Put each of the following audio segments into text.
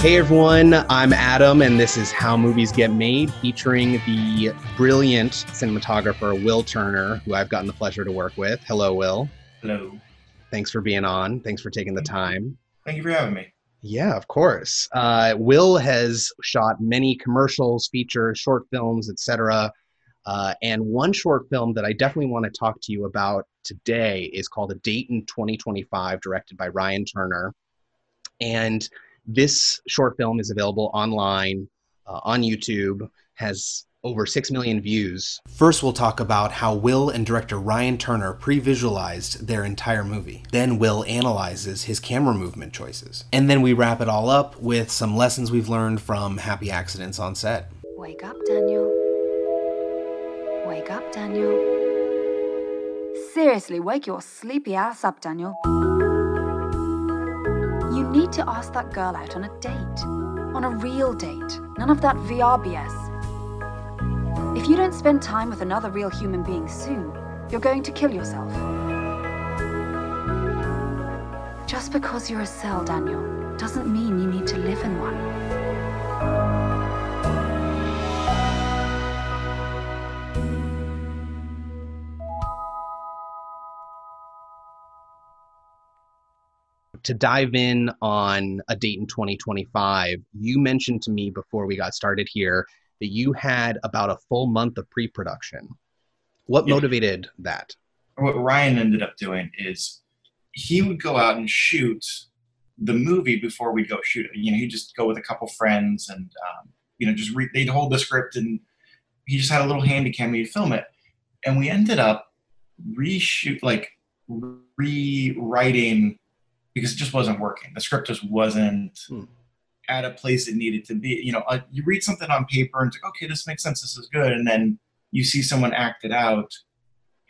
Hey everyone, I'm Adam, and this is How Movies Get Made, featuring the brilliant cinematographer Will Turner, who I've gotten the pleasure to work with. Hello, Will. Hello. Thanks for being on. Thanks for taking the time. Thank you for having me. Yeah, of course. Uh, Will has shot many commercials, features, short films, etc. Uh, and one short film that I definitely want to talk to you about today is called A Date in 2025, directed by Ryan Turner. And this short film is available online uh, on YouTube, has over 6 million views. First, we'll talk about how Will and director Ryan Turner pre visualized their entire movie. Then, Will analyzes his camera movement choices. And then we wrap it all up with some lessons we've learned from happy accidents on set. Wake up, Daniel. Wake up, Daniel. Seriously, wake your sleepy ass up, Daniel. Need to ask that girl out on a date. On a real date. None of that VR BS. If you don't spend time with another real human being soon, you're going to kill yourself. Just because you're a cell, Daniel, doesn't mean you need to live in one. To dive in on a date in 2025, you mentioned to me before we got started here that you had about a full month of pre production. What Yeah. motivated that? What Ryan ended up doing is he would go out and shoot the movie before we'd go shoot it. You know, he'd just go with a couple friends and, um, you know, just re- they'd hold the script and he just had a little handy cam he'd film it. And we ended up reshoot, like rewriting because it just wasn't working. The script just wasn't Hmm. at a place it needed to be. You know, uh, you read something on paper and it's like, okay, this makes sense. This is good. And then you see someone act it out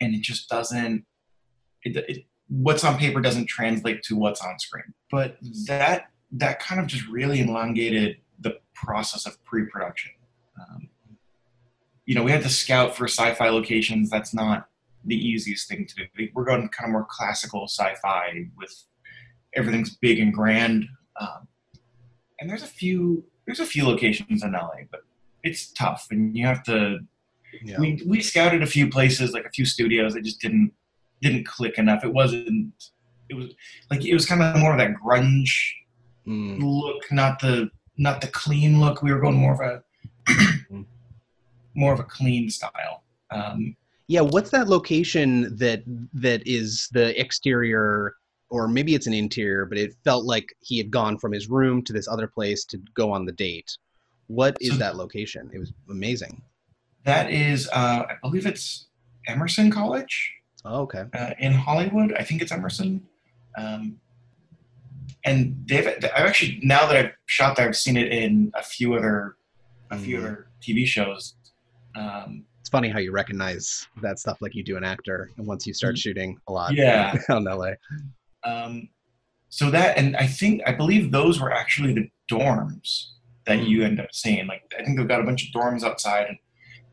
and it just doesn't it, it, what's on paper doesn't translate to what's on screen but that that kind of just really elongated the process of pre-production um, you know we had to scout for sci-fi locations that's not the easiest thing to do we're going kind of more classical sci-fi with everything's big and grand um, and there's a few there's a few locations in la but it's tough and you have to Yeah. we we scouted a few places, like a few studios that just didn't didn't click enough. It wasn't. It was like it was kind of more of that grunge Mm, look, not the not the clean look. We were going more of a more of a clean style. Um, yeah, what's that location that that is the exterior or maybe it's an interior, but it felt like he had gone from his room to this other place to go on the date. What is So- that location? It was amazing. that is, uh, I believe it's Emerson College. Oh, okay. uh, in Hollywood. I think it's Emerson. Um, and they've I've actually now that I've shot there, I've seen it in a few other a few Mhm. other TV shows. Um, It's funny how you recognize that stuff like you do an actor, and once you start shooting a lot, Yeah. on LA. Um, so that and I think I believe those were actually the dorms that you end up seeing. Like I think they've got a bunch of dorms outside, and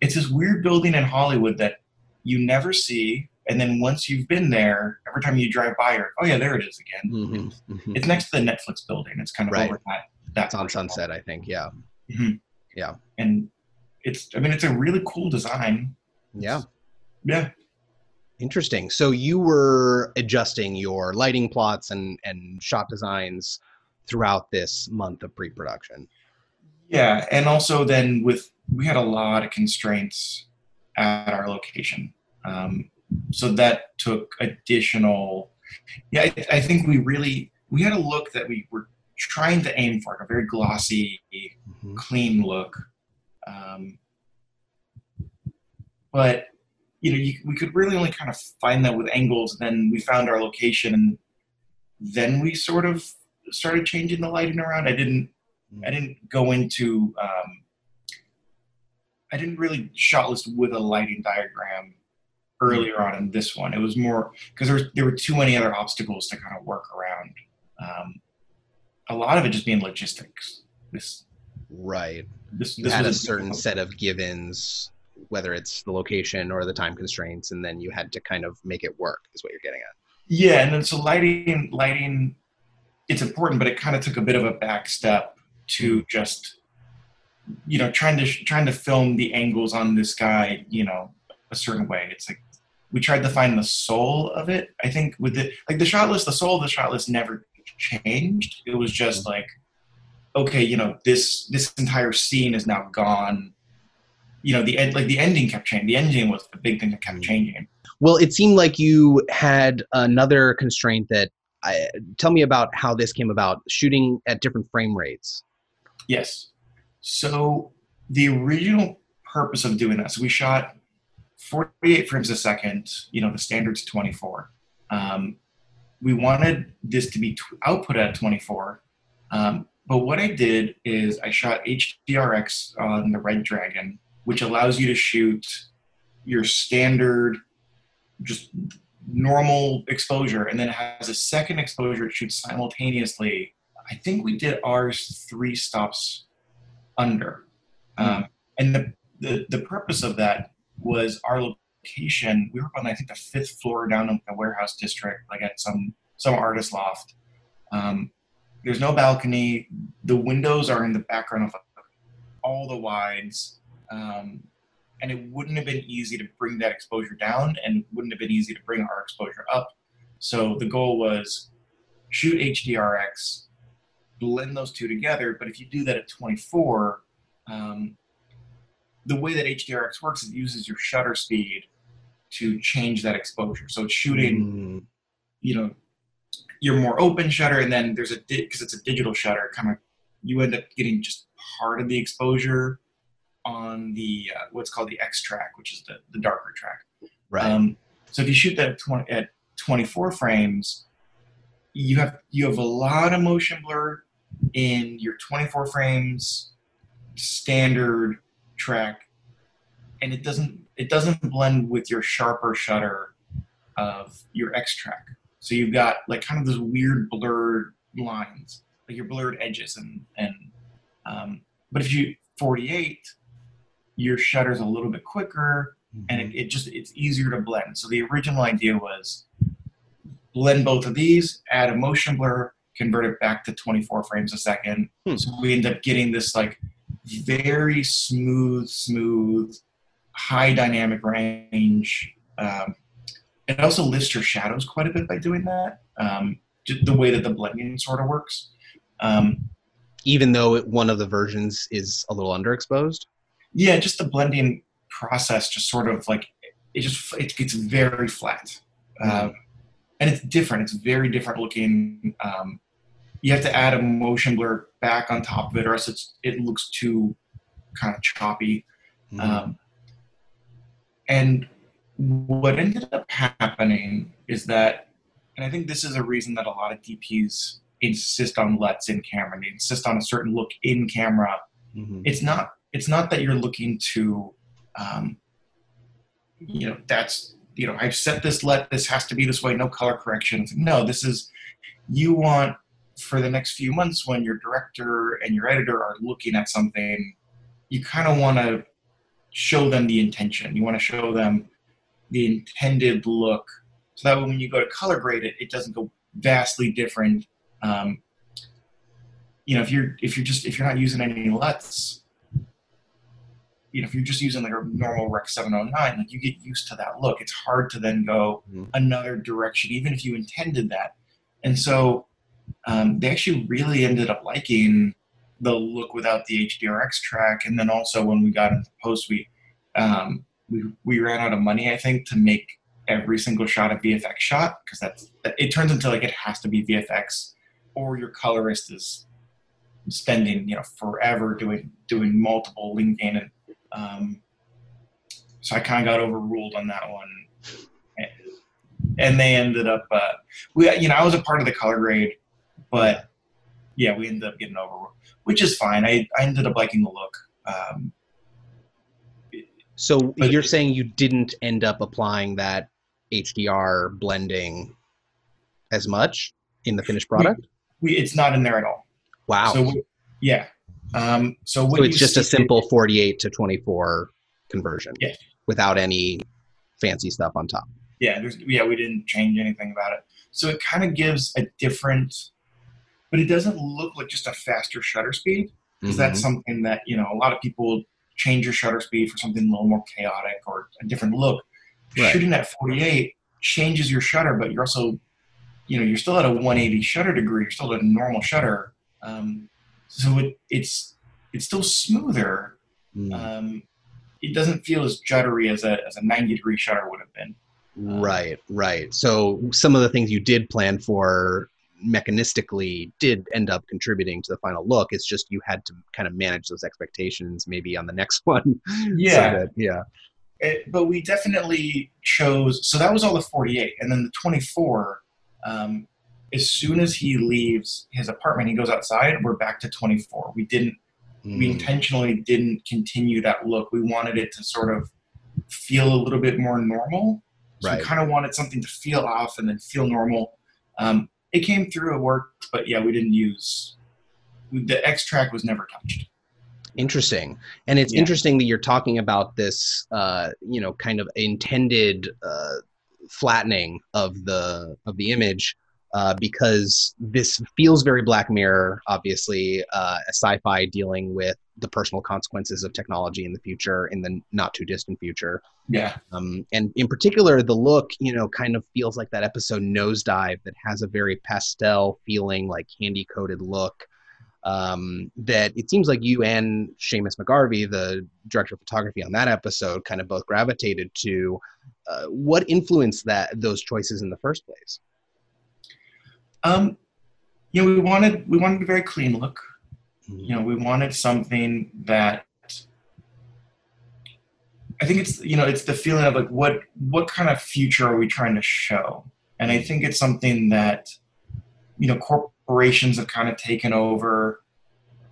it's this weird building in Hollywood that you never see. And then once you've been there, every time you drive by, you're oh yeah, there it is again. hmm hmm It's next to the Netflix building. It's kind of Right. over that. That It's on Sunset, I think. Yeah. Yeah. and it's. I mean, it's a really cool design. Yeah. Yeah. Interesting. So you were adjusting your lighting plots and and shot designs throughout this month of pre-production. Yeah, and also then with we had a lot of constraints at our location, um, so that took additional. Yeah, I, I think we really we had a look that we were trying to aim for, a very glossy, Mhm. clean look. Um, but you know, you, we could really only kind of find that with angles. Then we found our location, and then we sort of started changing the lighting around. I didn't, I didn't go into, um, I didn't really shot list with a lighting diagram earlier on in this one. It was more because there there were too many other obstacles to kind of work around. Um, a lot of it just being logistics. This Right. this You this had a certain set of givens, whether it's the location or the time constraints, and then you had to kind of make it work. Is what you're getting at. Yeah, and then so lighting, lighting, it's important, but it kind of took a bit of a back step to just you know trying to trying to film the angles on this guy you know a certain way it's like we tried to find the soul of it i think with the like the shot list the soul of the shot list never changed it was just Mm-hmm. like okay you know this this entire scene is now gone you know the end like the ending kept changing the ending was the big thing that kept Mhm. changing Well, it seemed like you had another constraint that. I, tell me about how this came about. Shooting at different frame rates. Yes. So the original purpose of doing that, so we shot 48 frames a second. You know, the standard's 24. Um, we wanted this to be t- output at 24. Um, but what I did is I shot HDRX on the Red Dragon, which allows you to shoot your standard, just normal exposure, and then it has a second exposure it shoots simultaneously I think we did ours three stops under. Um, and the, the, the purpose of that was our location. We were on, I think, the fifth floor down in the warehouse district, like at some, some artist loft. Um, there's no balcony. The windows are in the background of all the wides. Um, and it wouldn't have been easy to bring that exposure down and wouldn't have been easy to bring our exposure up. So the goal was shoot HDRX, blend those two together. But if you do that at 24, um, the way that HDRX works, it uses your shutter speed to change that exposure. So it's shooting, Mm, you know, your more open shutter, and then there's a because it's a digital shutter, kind of you end up getting just part of the exposure on the uh, what's called the X track, which is the, the darker track. right. Um, so if you shoot that at, 20, at 24 frames, you have you have a lot of motion blur in your 24 frames standard track, and it doesn't it doesn't blend with your sharper shutter of your X track. So you've got like kind of those weird blurred lines, like your blurred edges, and and um, but if you 48, your shutter's a little bit quicker and it, it just it's easier to blend. So the original idea was blend both of these, add a motion blur, convert it back to 24 frames a second. Hmm. So we end up getting this like very smooth, smooth, high dynamic range. Um, it also lifts your shadows quite a bit by doing that. Um, the way that the blending sort of works. Um, Even though it, one of the versions is a little underexposed. Yeah, just the blending process just sort of like it just it gets very flat, um, and it's different. It's very different looking. Um, you have to add a motion blur back on top of it, or else it's it looks too kind of choppy. Mhm. Um, and what ended up happening is that, and I think this is a reason that a lot of DPs insist on LUTs in camera. They insist on a certain look in camera Mhm. it's not it's not that you're looking to um, you know that's you know i've set this let this has to be this way no color corrections. No this is you want for the next few months when your director and your editor are looking at something you kind of want to show them the intention. You want to show them the intended look. So that when you go to color grade it it doesn't go vastly different. Um, you know if you're if you're just if you're not using any LUTs you know if you're just using like a normal rec 709 like you get used to that look. It's hard to then go Mhm. another direction even if you intended that. And so um, they actually really ended up liking the look without the hdrx track. And then also when we got into post we um, we, we ran out of money i think to make every single shot a vfx shot because that's it turns into like it has to be vfx or your colorist is spending you know forever doing doing multiple linking and um, so I kind of got overruled on that one, and, and they ended up uh, we you know I was a part of the color grade, but yeah we ended up getting overruled, which is fine. I, I ended up liking the look. Um, So you're saying you didn't end up applying that HDR blending as much in the finished product? we it's not in there at all. Wow. So So, we- yeah. Um, so what it's just a simple 48 to 24 conversion. Yeah. Without any fancy stuff on top. yeah there's yeah we didn't change anything about it so it kind of gives a different but it doesn't look like just a faster shutter speed because Mhm. that's something that you know a lot of people change your shutter speed for something a little more chaotic or a different look. Right. Shooting at 48 changes your shutter, but you're also, you know, you're still at a 180 shutter degree. You're still at a normal shutter, um, so it, it's it's still smoother. Mm. Um, it doesn't feel as juddery as a as a 90 degree shutter would have been. Right, right. So some of the things you did plan for mechanistically did end up contributing to the final look. It's just you had to kind of manage those expectations maybe on the next one. So Yeah. that- yeah. it, but we definitely chose so that was all the 48 and then the 24 um, as soon as he leaves his apartment he goes outside we're back to 24 we didn't we Mm. intentionally didn't continue that look we wanted it to sort of feel a little bit more normal so Right. we kind of wanted something to feel off and then feel normal um, it came through it worked but yeah we didn't use the x track was never touched Interesting. And it's Yeah. interesting that you're talking about this, uh, you know, kind of intended uh, flattening of the of the image, uh, because this feels very Black Mirror. Obviously, uh, a sci-fi dealing with the personal consequences of technology in the future, in the not too distant future. yeah Um, and in particular, the look, you know, kind of feels like that episode Nosedive that has a very pastel feeling, like candy coated look. Um, that it seems like you and Seamus McGarvey, the director of photography on that episode, kind of both gravitated to. Uh, what influenced that those choices in the first place? Um, you know we wanted we wanted a very clean look Mm-hmm. you know we wanted something that i think it's you know it's the feeling of like what what kind of future are we trying to show and i think it's something that you know corporations have kind of taken over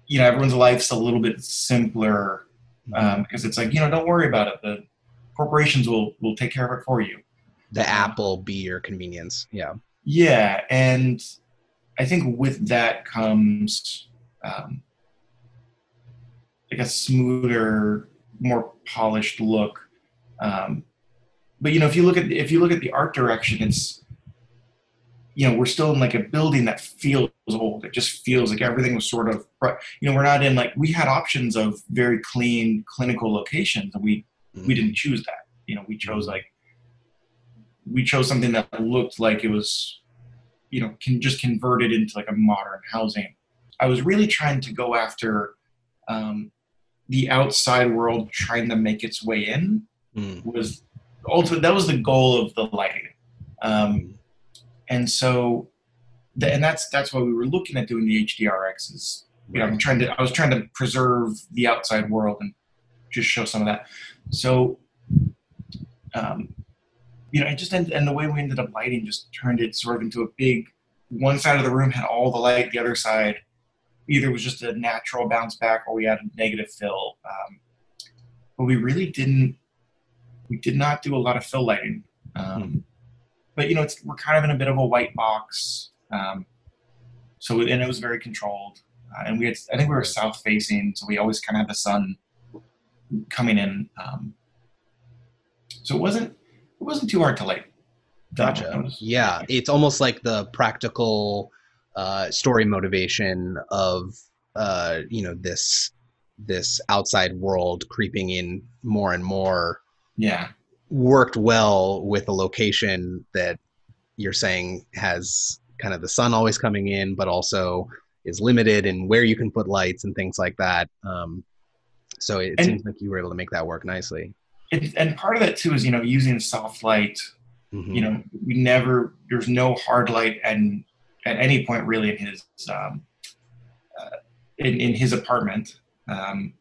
you know everyone's life's a little bit simpler um, because it's like you know don't worry about it the corporations will will take care of it for you the Apple be your convenience. Yeah. Yeah, and I think with that comes um, like a smoother, more polished look. Um, but you know, if you look at if you look at the art direction, it's you know we're still in like a building that feels old. It just feels like everything was sort of you know we're not in like we had options of very clean clinical locations, and we we didn't choose that. You know, we chose like we chose something that looked like it was, you know, can just convert it into like a modern housing. I was really trying to go after um, the outside world trying to make its way in. Mm. Was ultimately that was the goal of the lighting, um, and so, the, and that's that's why we were looking at doing the HDRX. Is you know, I'm trying to I was trying to preserve the outside world and just show some of that. So, um, you know, it just ended, and the way we ended up lighting just turned it sort of into a big. One side of the room had all the light, the other side either was just a natural bounce back or we had a negative fill. Um, but we really didn't. We did not do a lot of fill lighting. Um, But you know, it's we're kind of in a bit of a white box. Um, so and it was very controlled, uh, and we had I think we were south facing, so we always kind of had the sun coming in. Um, so it wasn't it wasn't too hard to light. Gotcha. Yeah, it's almost like the practical uh, story motivation of uh, you know this this outside world creeping in more and more yeah, worked well with a location that you're saying has kind of the sun always coming in, but also is limited in where you can put lights and things like that. Um, so it And- seems like you were able to make that work nicely. And, and part of that too is you know using soft light Mhm. you know we never there's no hard light and at any point really in his um, uh, in, in his apartment um,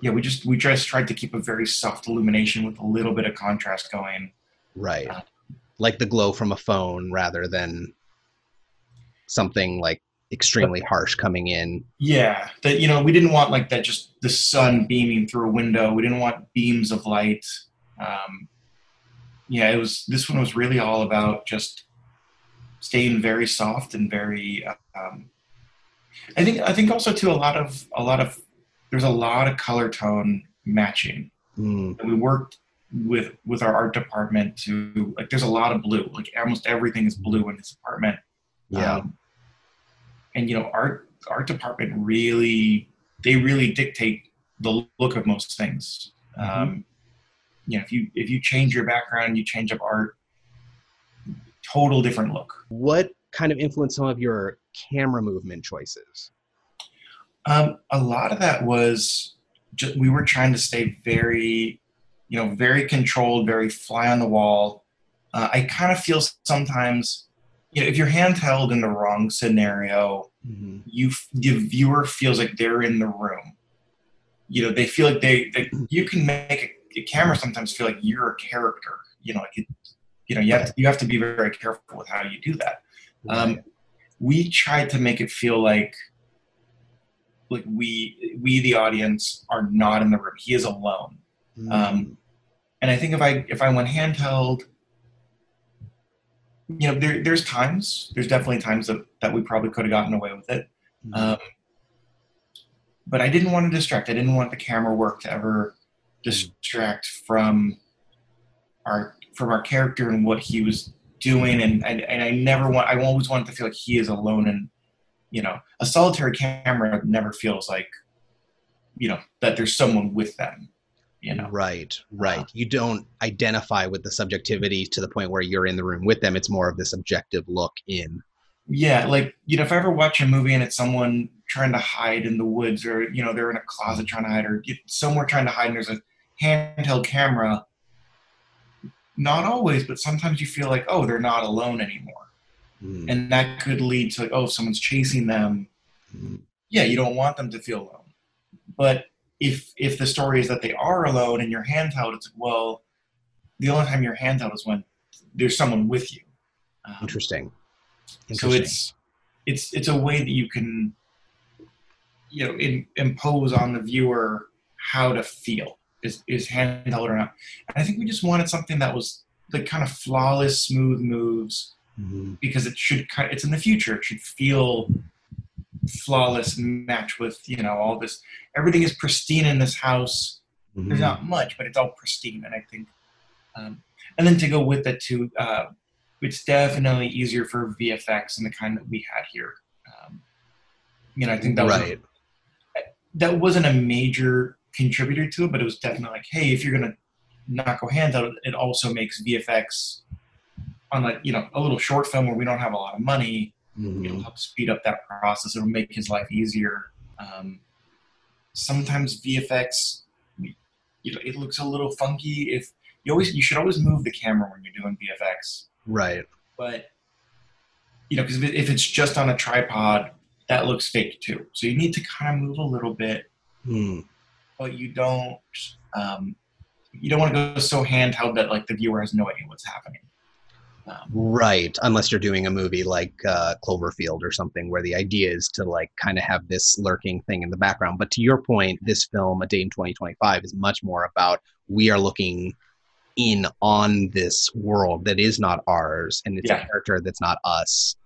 yeah we just we just tried to keep a very soft illumination with a little bit of contrast going Right. Uh, Like the glow from a phone rather than something like extremely harsh coming in. yeah that you know we didn't want like that just the sun beaming through a window. We didn't want beams of light. Um, yeah it was this one was really all about just staying very soft and very um, i think i think also too a lot of a lot of there's a lot of color tone matching. Mm, and we worked with with our art department to like there's a lot of blue. Like almost everything is blue in this apartment. Yeah. um, and you know art art department really they really dictate the look of most things. Mhm. Um, you know, if you if you change your background, you change up art, total different look. What kind of influenced some of your camera movement choices? Um, a lot of that was just, we were trying to stay very, you know, very controlled, very fly on the wall. Uh, I kind of feel sometimes, you know, if you're handheld in the wrong scenario, Mm-hmm. you the viewer feels like they're in the room. You know, they feel like they, they you can make a, a camera sometimes feel like you're a character. You know, like it, you know, you have to, you have to be very careful with how you do that. Um, we tried to make it feel like like we we the audience are not in the room. He is alone. Mm-hmm. um, And I think if I if I went handheld, you know, there there's times there's definitely times that, that we probably could have gotten away with it. Mm-hmm. Um, but I didn't want to distract. I didn't want the camera work to ever distract from our from our character and what he was doing. And and, and I never want. I always wanted to feel like he is alone. And you know, a solitary camera never feels like you know that there's someone with them. You know, Right, right. Uh, you don't identify with the subjectivity to the point where you're in the room with them. It's more of this objective look in. yeah. Like you know, if I ever watch a movie and it's someone trying to hide in the woods, or you know, they're in a closet trying to hide, or get somewhere trying to hide, and there's a handheld camera. Not always, but sometimes you feel like, oh, they're not alone anymore. Mm, and that could lead to like oh if someone's chasing them mm, yeah you don't want them to feel alone but if if the story is that they are alone and you're handheld it's like well the only time you're handheld is when there's someone with you um, Interesting. so it's it's it's a way that you can you know in, impose on the viewer how to feel is is handheld or not and i think we just wanted something that was like kind of flawless smooth moves Mhm. because it should kind it's in the future it should feel flawless match with you know all this everything is pristine in this house there's Mhm. not much but it's all pristine and i think um, and then to go with it too uh, it's definitely easier for vfx and the kind that we had here um, you know i think that was right. that wasn't a major contributor to it but it was definitely like hey if you're gonna knock not go out it also makes vfx on like you know a little short film where we don't have a lot of money Mhm. it'll help speed up that process. It'll make his life easier. Um, sometimes VFX, you know, it looks a little funky. If you always, you should always move the camera when you're doing VFX. Right. But you know, because if it's just on a tripod, that looks fake too. So you need to kind of move a little bit, Mm. but you don't. Um, you don't want to go so handheld that like the viewer has no idea what's happening. Right, unless you're doing a movie like uh, Cloverfield or something, where the idea is to like kind of have this lurking thing in the background. But to your point, this film, A Day in 2025, is much more about we are looking in on this world that is not ours, and it's a character that's not us.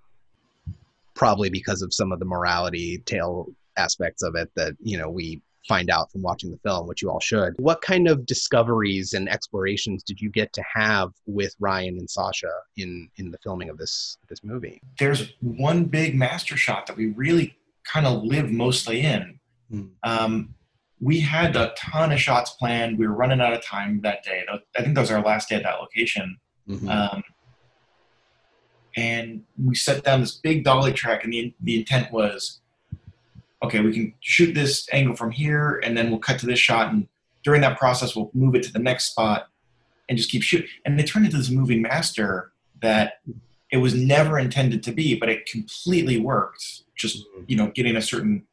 Probably because of some of the morality tale aspects of it that you know we find out from watching the film, which you all should. What kind of discoveries and explorations did you get to have with Ryan and Sasha in in the filming of this this movie? there's one big master shot that we really kind of live mostly in. Hmm. Um, we had a ton of shots planned. We were running out of time that day. I think that was our last day at that location. Mhm. Um, and we set down this big dolly track, and the, the intent was okay, we can shoot this angle from here, and then we'll cut to this shot. And during that process, we'll move it to the next spot and just keep shooting. And it turned into this moving master that it was never intended to be, but it completely worked. Just you know, getting a certain,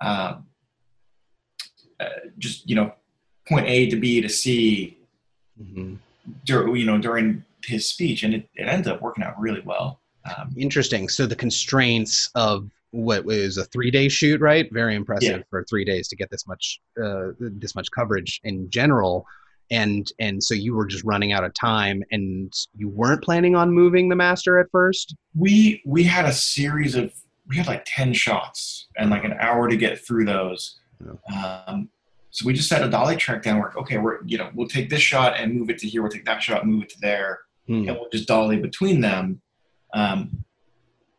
um, uh, just you know, point A to B to C, Mhm. dur- you know, during his speech, and it, it ended up working out really well. Um, Interesting. So the constraints of what was a three day shoot, right? Very impressive Yeah. for three days to get this much uh, this much coverage in general. And and so you were just running out of time, and you weren't planning on moving the master at first. we we had a series of we had like 10 shots and like an hour to get through those um, so we just set a dolly track down where okay we're you know we'll take this shot and move it to here we'll take that shot move it to there Hmm. and we'll just dolly between them um,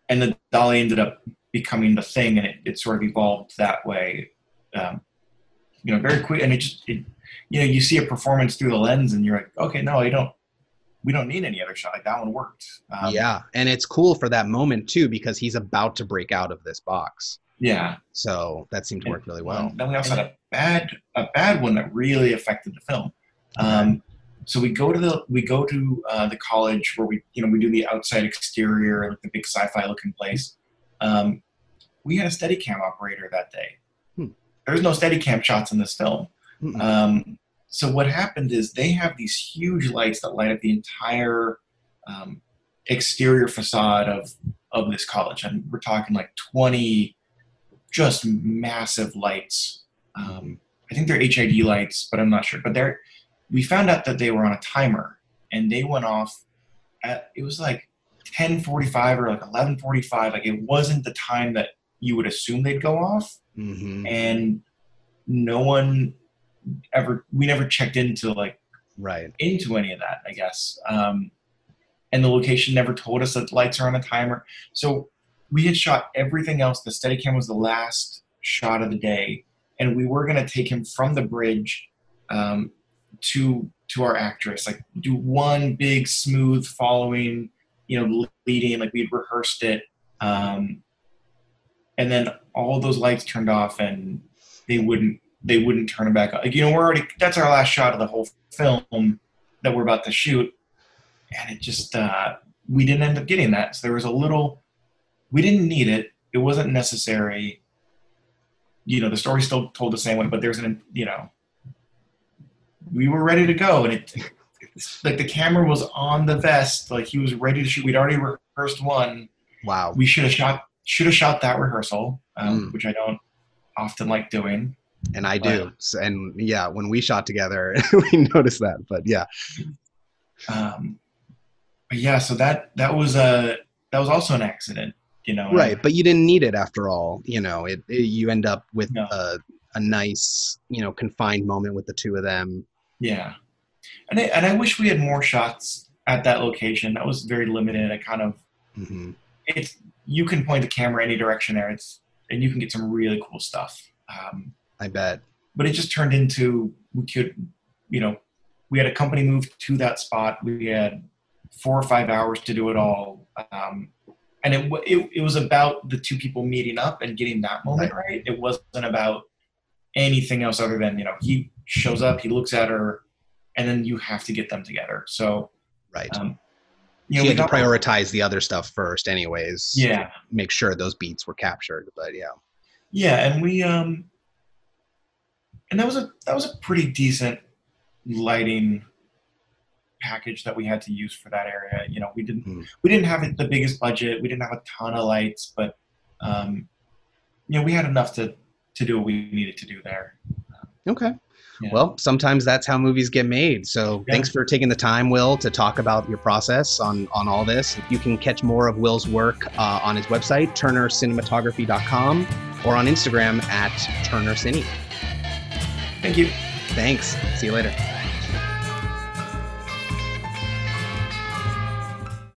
and the dolly ended up becoming the thing, and it, it sort of evolved that way. Um, you know, very quick, and it just it, you know you see a performance through the lens, and you're like, okay, no, I don't. We don't need any other shot. Like that one worked. Um, yeah, and it's cool for that moment too because he's about to break out of this box. Yeah. So that seemed to work really well. Um, then we also had a bad a bad one that really affected the film. Um, so we go to the we go to uh, the college where we you know we do the outside exterior like the big sci-fi looking place. Um, we had a Steadicam operator that day. Hmm. There's no Steadicam shots in this film. Mm-mm. Um, so what happened is they have these huge lights that light up the entire um, exterior facade of of this college, and we're talking like 20 just massive lights. Um, I think they're HID lights, but I'm not sure. But they're we found out that they were on a timer, and they went off at it was like 10:45 or like 11:45. Like it wasn't the time that you would assume they'd go off, Mhm. and no one ever we never checked into like Right. into any of that, I guess. Um, and the location never told us that the lights are on a timer. So we had shot everything else. The Steadicam was the last shot of the day, and we were going to take him from the bridge um, to to our actress, like do one big smooth following, you know, leading like we'd rehearsed it, um, and then all those lights turned off, and they wouldn't they wouldn't turn it back on. Like, you know, we're already that's our last shot of the whole film that we're about to shoot, and it just uh, we didn't end up getting that. So there was a little we didn't need it. It wasn't necessary. You know, the story still told the same way, but there's an you know we were ready to go, and it like the camera was on the vest, like he was ready to shoot. We'd already rehearsed one. Wow. We should have shot should have shot that rehearsal, um, Mm. which I don't often like doing. And I do. So, and yeah, when we shot together, we noticed that. But yeah. Um, but yeah, so that that was a that was also an accident, you know. Right. But you didn't need it after all. You know, it, it- you end up with No. a, a nice, you know, confined moment with the two of them. Yeah, and I, and I wish we had more shots at that location. That was very limited. I kind of hmm it's you can point the camera any direction there. It's and you can get some really cool stuff. Um, I bet. but it just turned into we could, you know, we had a company move to that spot. We had four or five hours to do it all, um, and it, it it was about the two people meeting up and getting that moment right. It wasn't about anything else other than you know he shows up, he looks at her, and then you have to get them together. So Right. um, you you know, we had to prioritize the other stuff first, anyways. Yeah, Make sure those beats were captured. But yeah. Yeah, and we um and that was a that was a pretty decent lighting package that we had to use for that area. You know, we didn't Hmm. we didn't have it, the biggest budget. We didn't have a ton of lights, but um you know, we had enough to to do what we needed to do there. Okay. Yeah. Well, sometimes that's how movies get made. So Yeah. thanks for taking the time, Will, to talk about your process on on all this. You can catch more of Will's work uh, on his website, turnercinematography.com, or on Instagram at turnercine. Thank you. Thanks. See you later.